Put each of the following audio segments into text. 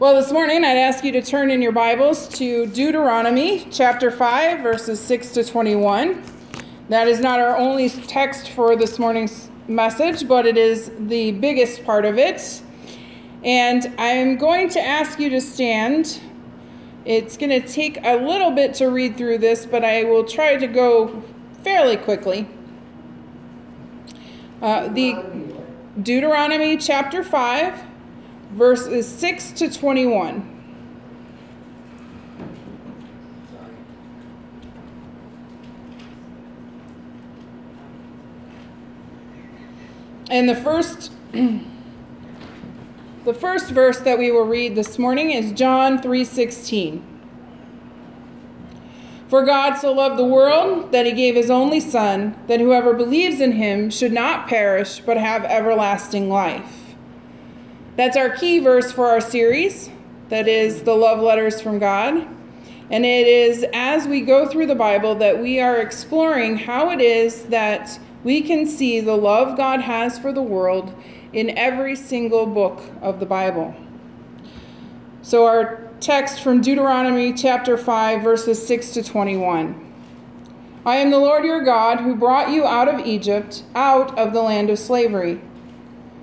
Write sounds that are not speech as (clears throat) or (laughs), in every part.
Well, this morning I'd ask you to turn in your Bibles to Deuteronomy chapter 5, verses 6 to 21. That is not our only text for this morning's message, but it is the biggest part of it. And I'm going to ask you to stand. It's going to take a little bit to read through this, but I will try to go fairly quickly. Uh, the Deuteronomy chapter 5 verses 6 to 21. And the first (clears throat) the first verse that we will read this morning is John 3:16. For God so loved the world that he gave his only son that whoever believes in him should not perish but have everlasting life. That's our key verse for our series. That is the love letters from God. And it is as we go through the Bible that we are exploring how it is that we can see the love God has for the world in every single book of the Bible. So, our text from Deuteronomy chapter 5, verses 6 to 21. I am the Lord your God who brought you out of Egypt, out of the land of slavery.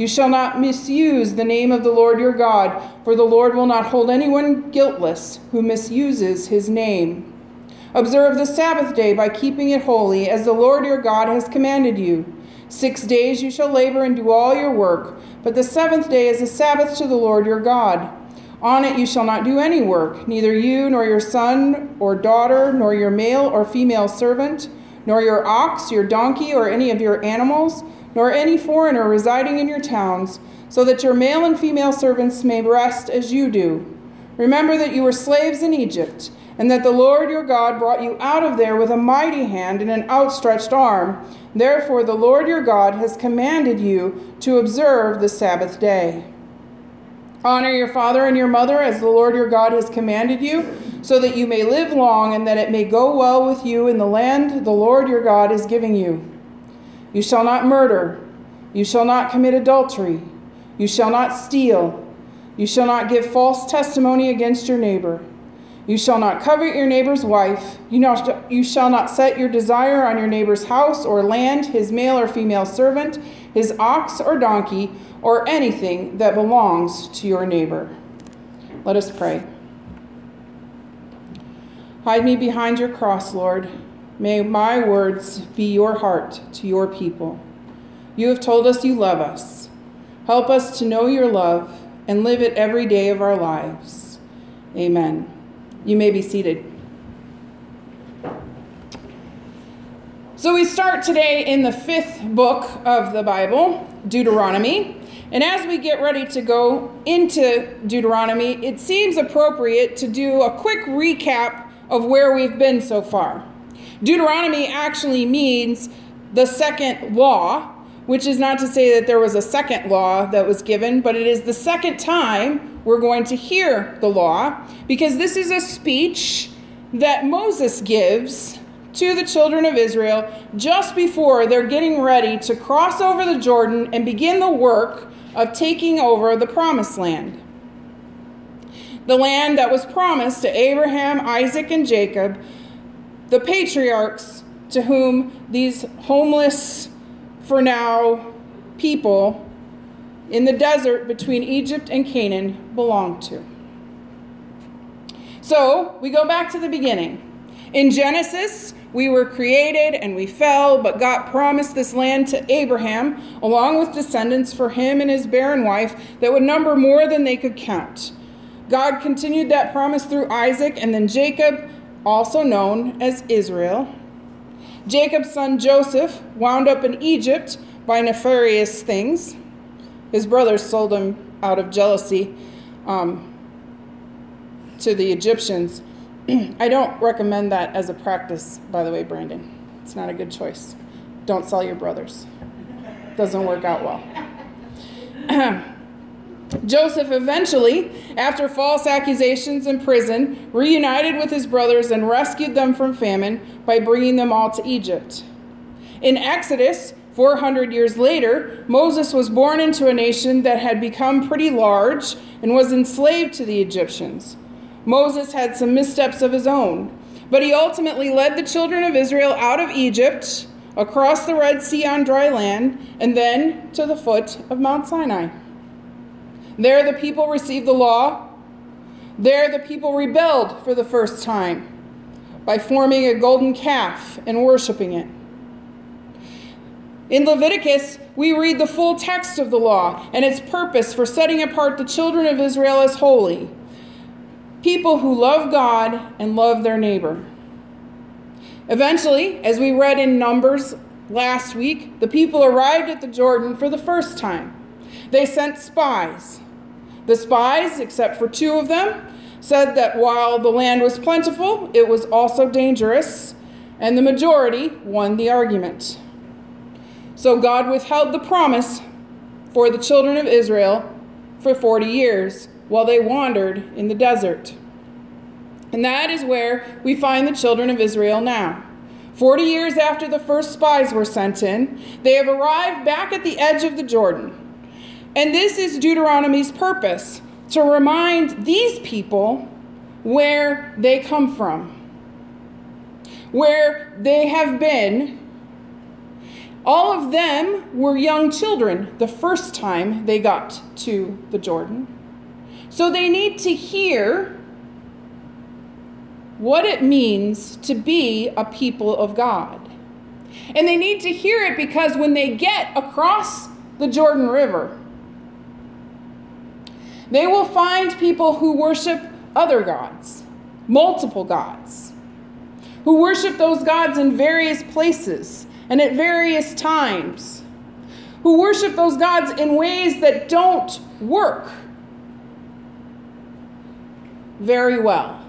You shall not misuse the name of the Lord your God, for the Lord will not hold anyone guiltless who misuses his name. Observe the Sabbath day by keeping it holy, as the Lord your God has commanded you. Six days you shall labor and do all your work, but the seventh day is a Sabbath to the Lord your God. On it you shall not do any work, neither you nor your son or daughter, nor your male or female servant, nor your ox, your donkey, or any of your animals nor any foreigner residing in your towns, so that your male and female servants may rest as you do. Remember that you were slaves in Egypt, and that the Lord your God brought you out of there with a mighty hand and an outstretched arm. Therefore, the Lord your God has commanded you to observe the Sabbath day. Honor your father and your mother as the Lord your God has commanded you, so that you may live long and that it may go well with you in the land the Lord your God is giving you. You shall not murder. You shall not commit adultery. You shall not steal. You shall not give false testimony against your neighbor. You shall not covet your neighbor's wife. You, shall not set your desire on your neighbor's house or land, his male or female servant, his ox or donkey, or anything that belongs to your neighbor. Let us pray. Hide me behind your cross, Lord. May my words be your heart to your people. You have told us you love us. Help us to know your love and live it every day of our lives. Amen. You may be seated. So, we start today in the fifth book of the Bible, Deuteronomy. And as we get ready to go into Deuteronomy, it seems appropriate to do a quick recap of where we've been so far. Deuteronomy actually means the second law, which is not to say that there was a second law that was given, but it is the second time we're going to hear the law because this is a speech that Moses gives to the children of Israel just before they're getting ready to cross over the Jordan and begin the work of taking over the promised land. The land that was promised to Abraham, Isaac, and Jacob the patriarchs to whom these homeless, for now, people in the desert between Egypt and Canaan belonged to. So we go back to the beginning. In Genesis, we were created and we fell, but God promised this land to Abraham, along with descendants for him and his barren wife that would number more than they could count. God continued that promise through Isaac and then Jacob, also known as Israel. Jacob's son Joseph wound up in Egypt by nefarious things. His brothers sold him out of jealousy um, to the Egyptians. (clears throat) I don't recommend that as a practice, by the way, Brandon. It's not a good choice. Don't sell your brothers. Doesn't work out well. (clears throat) Joseph eventually, after false accusations in prison, reunited with his brothers and rescued them from famine by bringing them all to Egypt. In Exodus, 400 years later, Moses was born into a nation that had become pretty large and was enslaved to the Egyptians. Moses had some missteps of his own, but he ultimately led the children of Israel out of Egypt, across the Red Sea on dry land, and then to the foot of Mount Sinai. There the people received the law. There the people rebelled for the first time by forming a golden calf and worshiping it. In Leviticus, we read the full text of the law and its purpose for setting apart the children of Israel as holy people who love God and love their neighbor. Eventually, as we read in Numbers last week, the people arrived at the Jordan for the first time. They sent spies. The spies, except for two of them, said that while the land was plentiful, it was also dangerous, and the majority won the argument. So God withheld the promise for the children of Israel for 40 years while they wandered in the desert. And that is where we find the children of Israel now. Forty years after the first spies were sent in, they have arrived back at the edge of the Jordan. And this is Deuteronomy's purpose to remind these people where they come from, where they have been. All of them were young children the first time they got to the Jordan. So they need to hear what it means to be a people of God. And they need to hear it because when they get across the Jordan River, they will find people who worship other gods, multiple gods, who worship those gods in various places and at various times, who worship those gods in ways that don't work very well.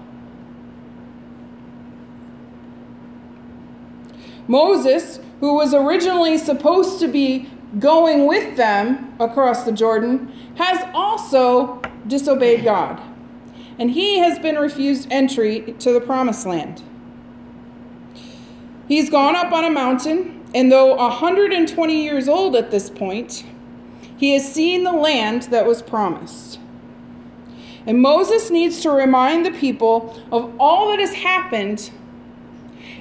Moses, who was originally supposed to be going with them across the Jordan, has also disobeyed God. And he has been refused entry to the promised land. He's gone up on a mountain, and though 120 years old at this point, he has seen the land that was promised. And Moses needs to remind the people of all that has happened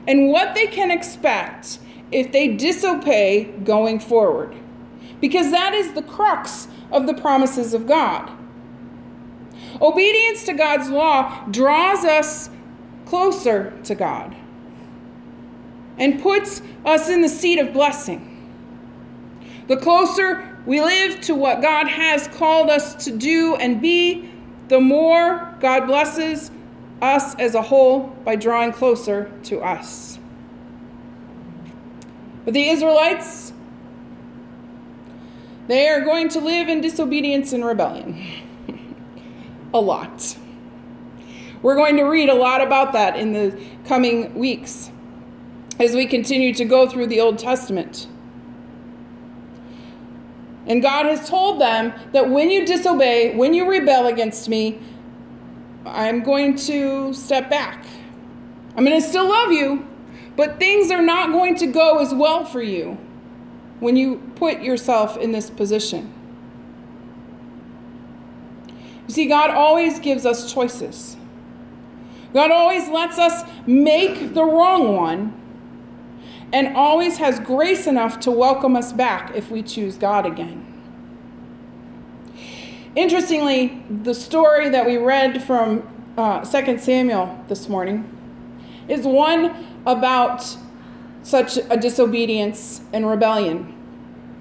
and what they can expect if they disobey going forward. Because that is the crux of the promises of God. Obedience to God's law draws us closer to God and puts us in the seat of blessing. The closer we live to what God has called us to do and be, the more God blesses us as a whole by drawing closer to us. But the Israelites, they are going to live in disobedience and rebellion. (laughs) a lot. We're going to read a lot about that in the coming weeks as we continue to go through the Old Testament. And God has told them that when you disobey, when you rebel against me, I'm going to step back. I'm going to still love you, but things are not going to go as well for you when you put yourself in this position. You see, God always gives us choices. God always lets us make the wrong one and always has grace enough to welcome us back if we choose God again. Interestingly, the story that we read from uh, 2 Samuel this morning is one about such a disobedience and rebellion.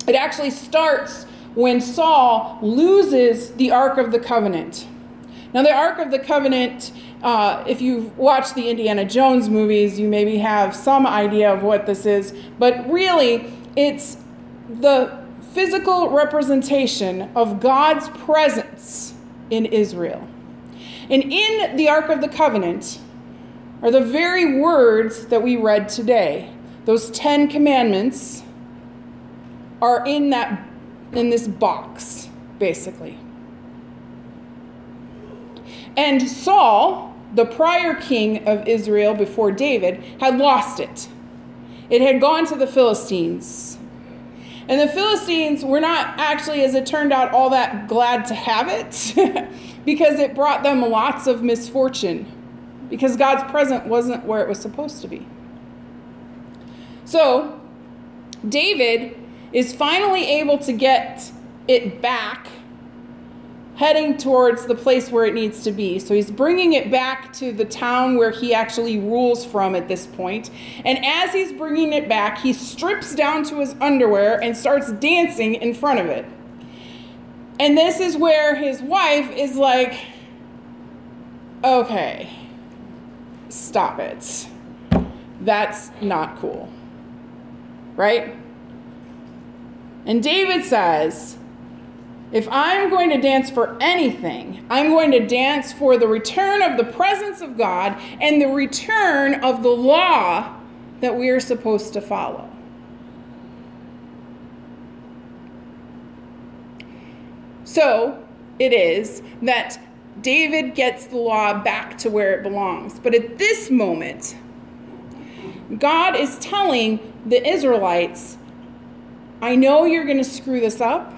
It actually starts when Saul loses the Ark of the Covenant. Now, the Ark of the Covenant, uh, if you've watched the Indiana Jones movies, you maybe have some idea of what this is, but really, it's the physical representation of God's presence in Israel. And in the Ark of the Covenant are the very words that we read today. Those 10 commandments are in that in this box basically. And Saul, the prior king of Israel before David, had lost it. It had gone to the Philistines. And the Philistines were not actually, as it turned out, all that glad to have it (laughs) because it brought them lots of misfortune because God's presence wasn't where it was supposed to be. So, David is finally able to get it back heading towards the place where it needs to be. So he's bringing it back to the town where he actually rules from at this point. And as he's bringing it back, he strips down to his underwear and starts dancing in front of it. And this is where his wife is like, okay, stop it. That's not cool. Right? And David says, if I'm going to dance for anything, I'm going to dance for the return of the presence of God and the return of the law that we are supposed to follow. So it is that David gets the law back to where it belongs. But at this moment, God is telling the Israelites, I know you're going to screw this up.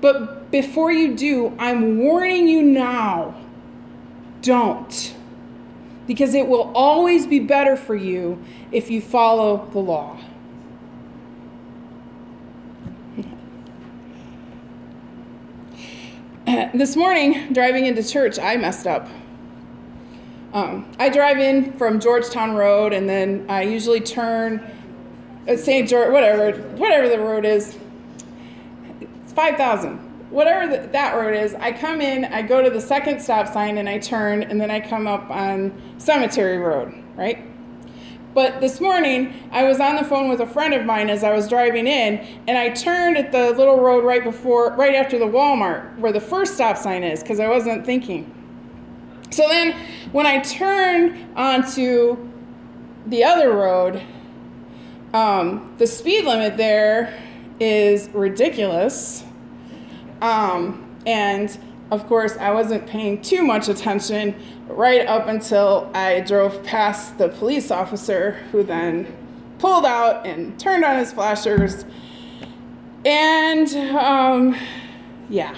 But before you do, I'm warning you now don't. Because it will always be better for you if you follow the law. (laughs) this morning, driving into church, I messed up. Um, I drive in from Georgetown Road, and then I usually turn at St. George, whatever, whatever the road is. It's 5,000. Whatever the, that road is, I come in, I go to the second stop sign, and I turn, and then I come up on Cemetery Road, right? But this morning, I was on the phone with a friend of mine as I was driving in, and I turned at the little road right before, right after the Walmart, where the first stop sign is, because I wasn't thinking. So then, when I turned onto the other road, um, the speed limit there is ridiculous. Um, and of course, I wasn't paying too much attention right up until I drove past the police officer who then pulled out and turned on his flashers. And um, yeah.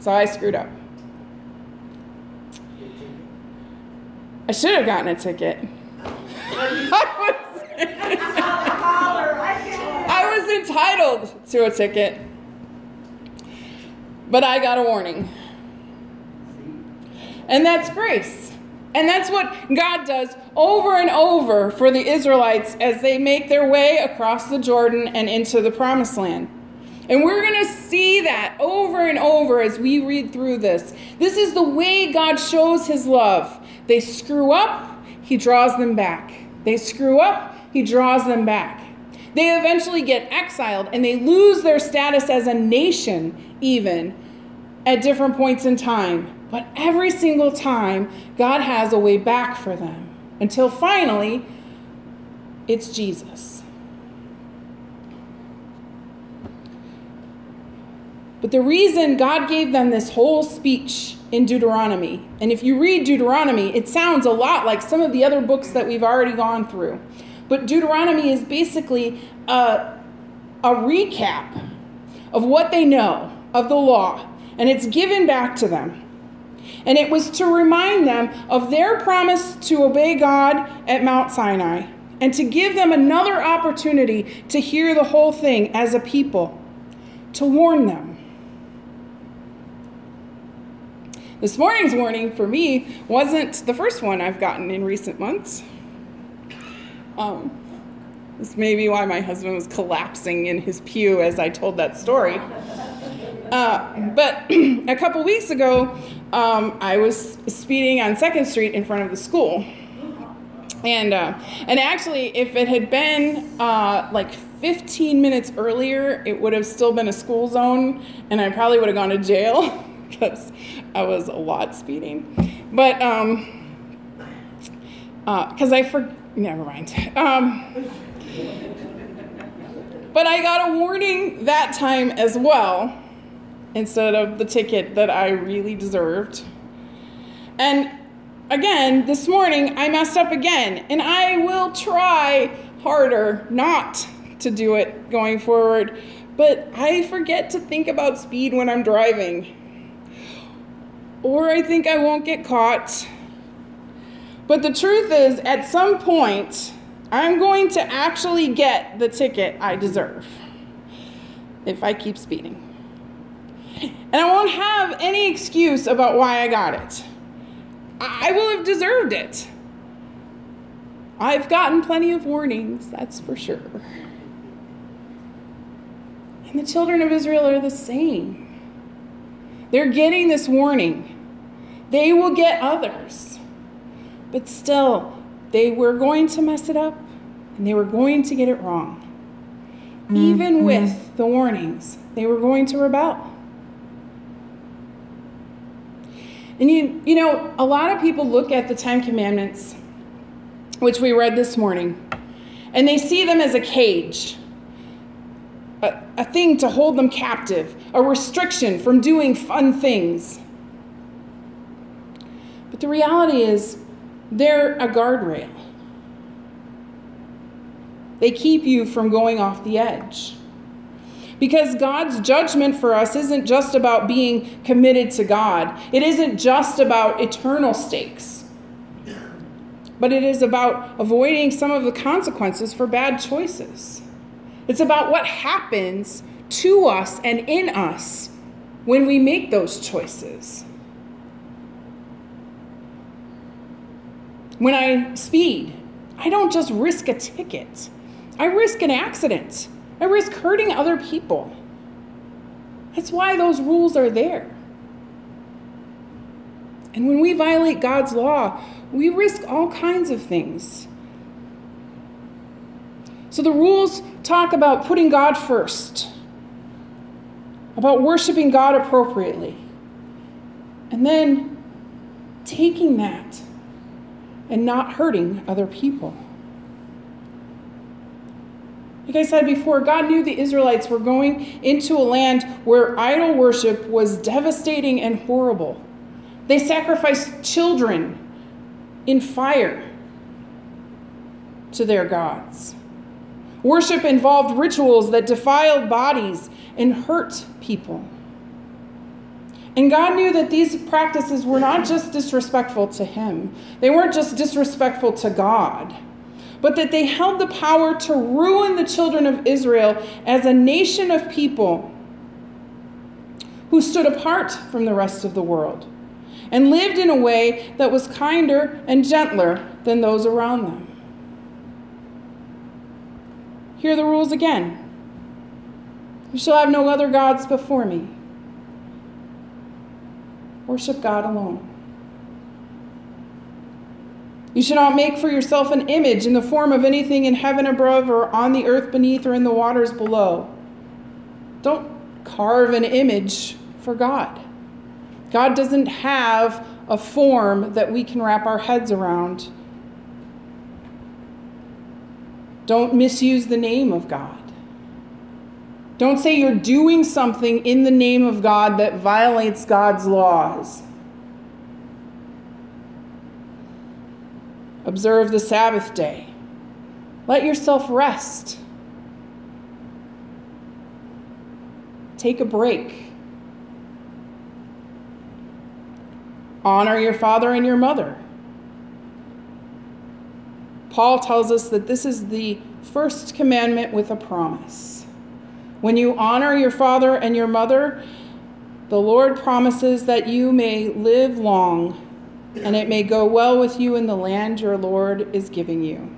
So I screwed up. I should have gotten a ticket. (laughs) I was entitled to a ticket, but I got a warning. And that's grace. And that's what God does over and over for the Israelites as they make their way across the Jordan and into the promised land. And we're going to see that over and over as we read through this. This is the way God shows his love. They screw up, he draws them back. They screw up, he draws them back. They eventually get exiled and they lose their status as a nation, even at different points in time. But every single time, God has a way back for them until finally, it's Jesus. But the reason God gave them this whole speech in Deuteronomy, and if you read Deuteronomy, it sounds a lot like some of the other books that we've already gone through. But Deuteronomy is basically a, a recap of what they know of the law, and it's given back to them. And it was to remind them of their promise to obey God at Mount Sinai and to give them another opportunity to hear the whole thing as a people, to warn them. This morning's warning for me wasn't the first one I've gotten in recent months. Um, this may be why my husband was collapsing in his pew as I told that story. Uh, but (clears throat) a couple weeks ago, um, I was speeding on Second Street in front of the school, and uh, and actually, if it had been uh, like 15 minutes earlier, it would have still been a school zone, and I probably would have gone to jail. (laughs) because I was a lot speeding. But, um, because uh, I for never mind. Um, but I got a warning that time as well, instead of the ticket that I really deserved. And again, this morning I messed up again, and I will try harder not to do it going forward. But I forget to think about speed when I'm driving. Or I think I won't get caught. But the truth is, at some point, I'm going to actually get the ticket I deserve if I keep speeding. And I won't have any excuse about why I got it. I will have deserved it. I've gotten plenty of warnings, that's for sure. And the children of Israel are the same. They're getting this warning. They will get others. But still, they were going to mess it up and they were going to get it wrong. Even mm-hmm. with the warnings, they were going to rebel. And you, you know, a lot of people look at the Ten Commandments, which we read this morning, and they see them as a cage, a, a thing to hold them captive, a restriction from doing fun things. But the reality is, they're a guardrail. They keep you from going off the edge. Because God's judgment for us isn't just about being committed to God, it isn't just about eternal stakes, but it is about avoiding some of the consequences for bad choices. It's about what happens to us and in us when we make those choices. When I speed, I don't just risk a ticket, I risk an accident. I risk hurting other people. That's why those rules are there. And when we violate God's law, we risk all kinds of things. So the rules talk about putting God first, about worshiping God appropriately, and then taking that and not hurting other people. Like I said before, God knew the Israelites were going into a land where idol worship was devastating and horrible. They sacrificed children in fire to their gods. Worship involved rituals that defiled bodies and hurt people. And God knew that these practices were not just disrespectful to Him, they weren't just disrespectful to God but that they held the power to ruin the children of Israel as a nation of people who stood apart from the rest of the world and lived in a way that was kinder and gentler than those around them. Here are the rules again You shall have no other gods before me. Worship God alone. You should not make for yourself an image in the form of anything in heaven above, or on the earth beneath, or in the waters below. Don't carve an image for God. God doesn't have a form that we can wrap our heads around. Don't misuse the name of God. Don't say you're doing something in the name of God that violates God's laws. Observe the Sabbath day. Let yourself rest. Take a break. Honor your father and your mother. Paul tells us that this is the first commandment with a promise. When you honor your father and your mother, the Lord promises that you may live long and it may go well with you in the land your Lord is giving you.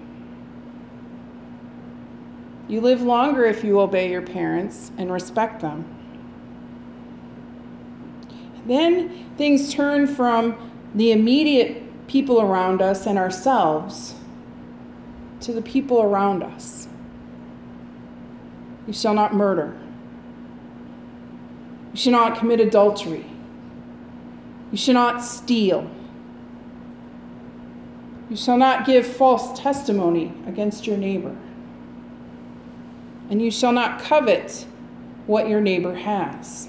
You live longer if you obey your parents and respect them. Then things turn from the immediate people around us and ourselves to the people around us. You shall not murder. You shall not commit adultery. You shall not steal. You shall not give false testimony against your neighbor. And you shall not covet what your neighbor has.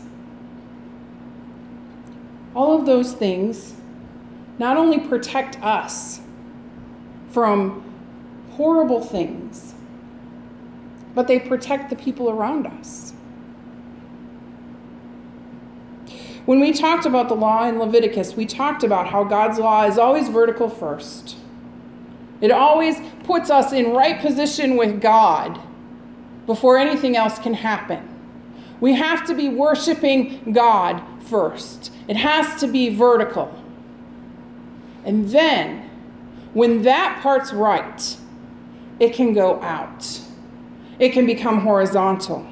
All of those things not only protect us from horrible things, but they protect the people around us. When we talked about the law in Leviticus, we talked about how God's law is always vertical first. It always puts us in right position with God before anything else can happen. We have to be worshiping God first, it has to be vertical. And then, when that part's right, it can go out, it can become horizontal.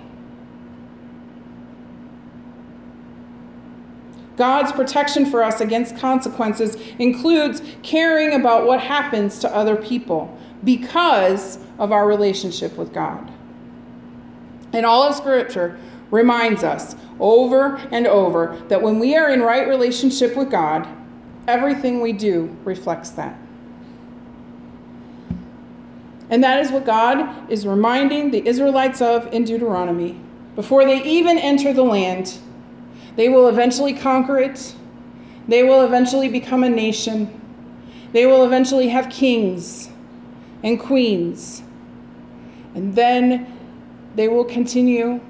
God's protection for us against consequences includes caring about what happens to other people because of our relationship with God. And all of Scripture reminds us over and over that when we are in right relationship with God, everything we do reflects that. And that is what God is reminding the Israelites of in Deuteronomy. Before they even enter the land, they will eventually conquer it. They will eventually become a nation. They will eventually have kings and queens. And then they will continue.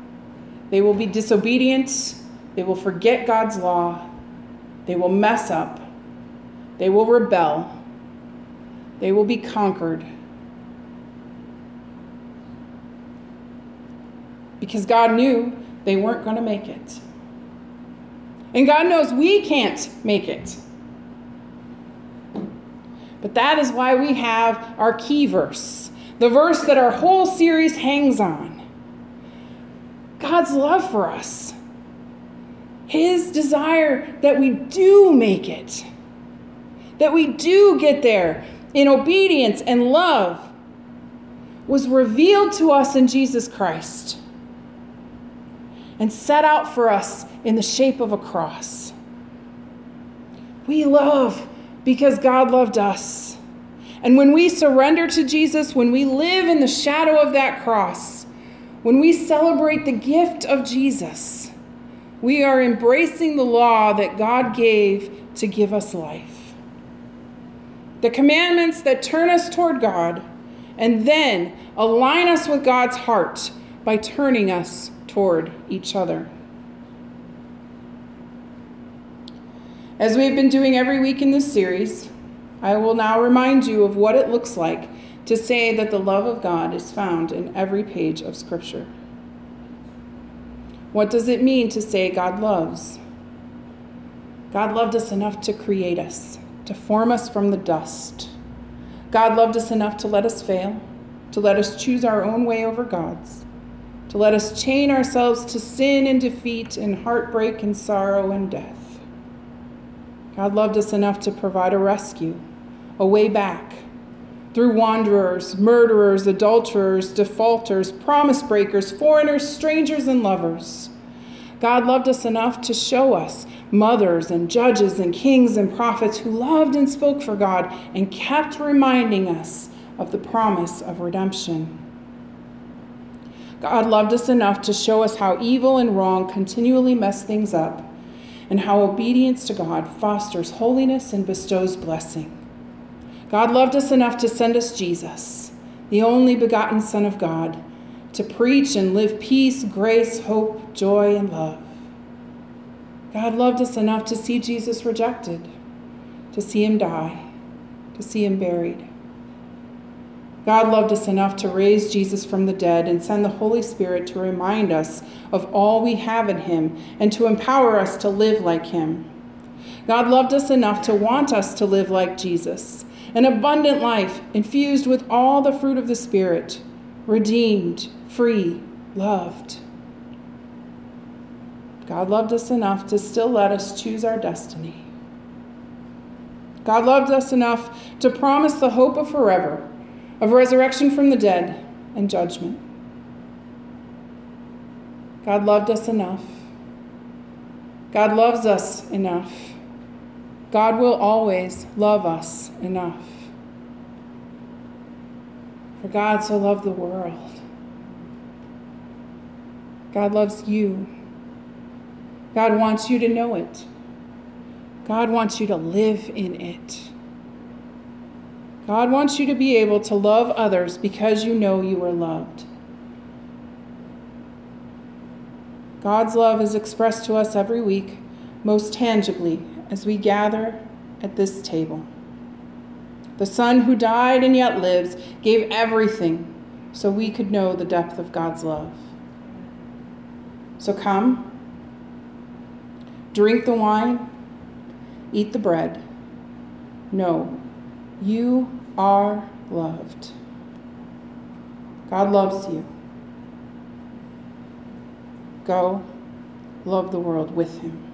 They will be disobedient. They will forget God's law. They will mess up. They will rebel. They will be conquered. Because God knew they weren't going to make it. And God knows we can't make it. But that is why we have our key verse, the verse that our whole series hangs on. God's love for us, His desire that we do make it, that we do get there in obedience and love, was revealed to us in Jesus Christ and set out for us in the shape of a cross. We love because God loved us. And when we surrender to Jesus, when we live in the shadow of that cross, when we celebrate the gift of Jesus, we are embracing the law that God gave to give us life. The commandments that turn us toward God and then align us with God's heart by turning us toward each other. As we've been doing every week in this series, I will now remind you of what it looks like to say that the love of God is found in every page of Scripture. What does it mean to say God loves? God loved us enough to create us, to form us from the dust. God loved us enough to let us fail, to let us choose our own way over God's, to let us chain ourselves to sin and defeat and heartbreak and sorrow and death. God loved us enough to provide a rescue, a way back through wanderers, murderers, adulterers, defaulters, promise breakers, foreigners, strangers, and lovers. God loved us enough to show us mothers and judges and kings and prophets who loved and spoke for God and kept reminding us of the promise of redemption. God loved us enough to show us how evil and wrong continually mess things up and how obedience to God fosters holiness and bestows blessing. God loved us enough to send us Jesus, the only begotten Son of God, to preach and live peace, grace, hope, joy, and love. God loved us enough to see Jesus rejected, to see him die, to see him buried. God loved us enough to raise Jesus from the dead and send the Holy Spirit to remind us of all we have in him and to empower us to live like him. God loved us enough to want us to live like Jesus an abundant life infused with all the fruit of the Spirit, redeemed, free, loved. God loved us enough to still let us choose our destiny. God loved us enough to promise the hope of forever, of resurrection from the dead and judgment. God loved us enough. God loves us enough God will always love us enough. For God so loved the world. God loves you. God wants you to know it. God wants you to live in it. God wants you to be able to love others because you know you are loved. God's love is expressed to us every week, most tangibly, as we gather at this table. The Son who died and yet lives gave everything so we could know the depth of God's love. So come, drink the wine, eat the bread. Know you are loved. God loves you. Go love the world with him.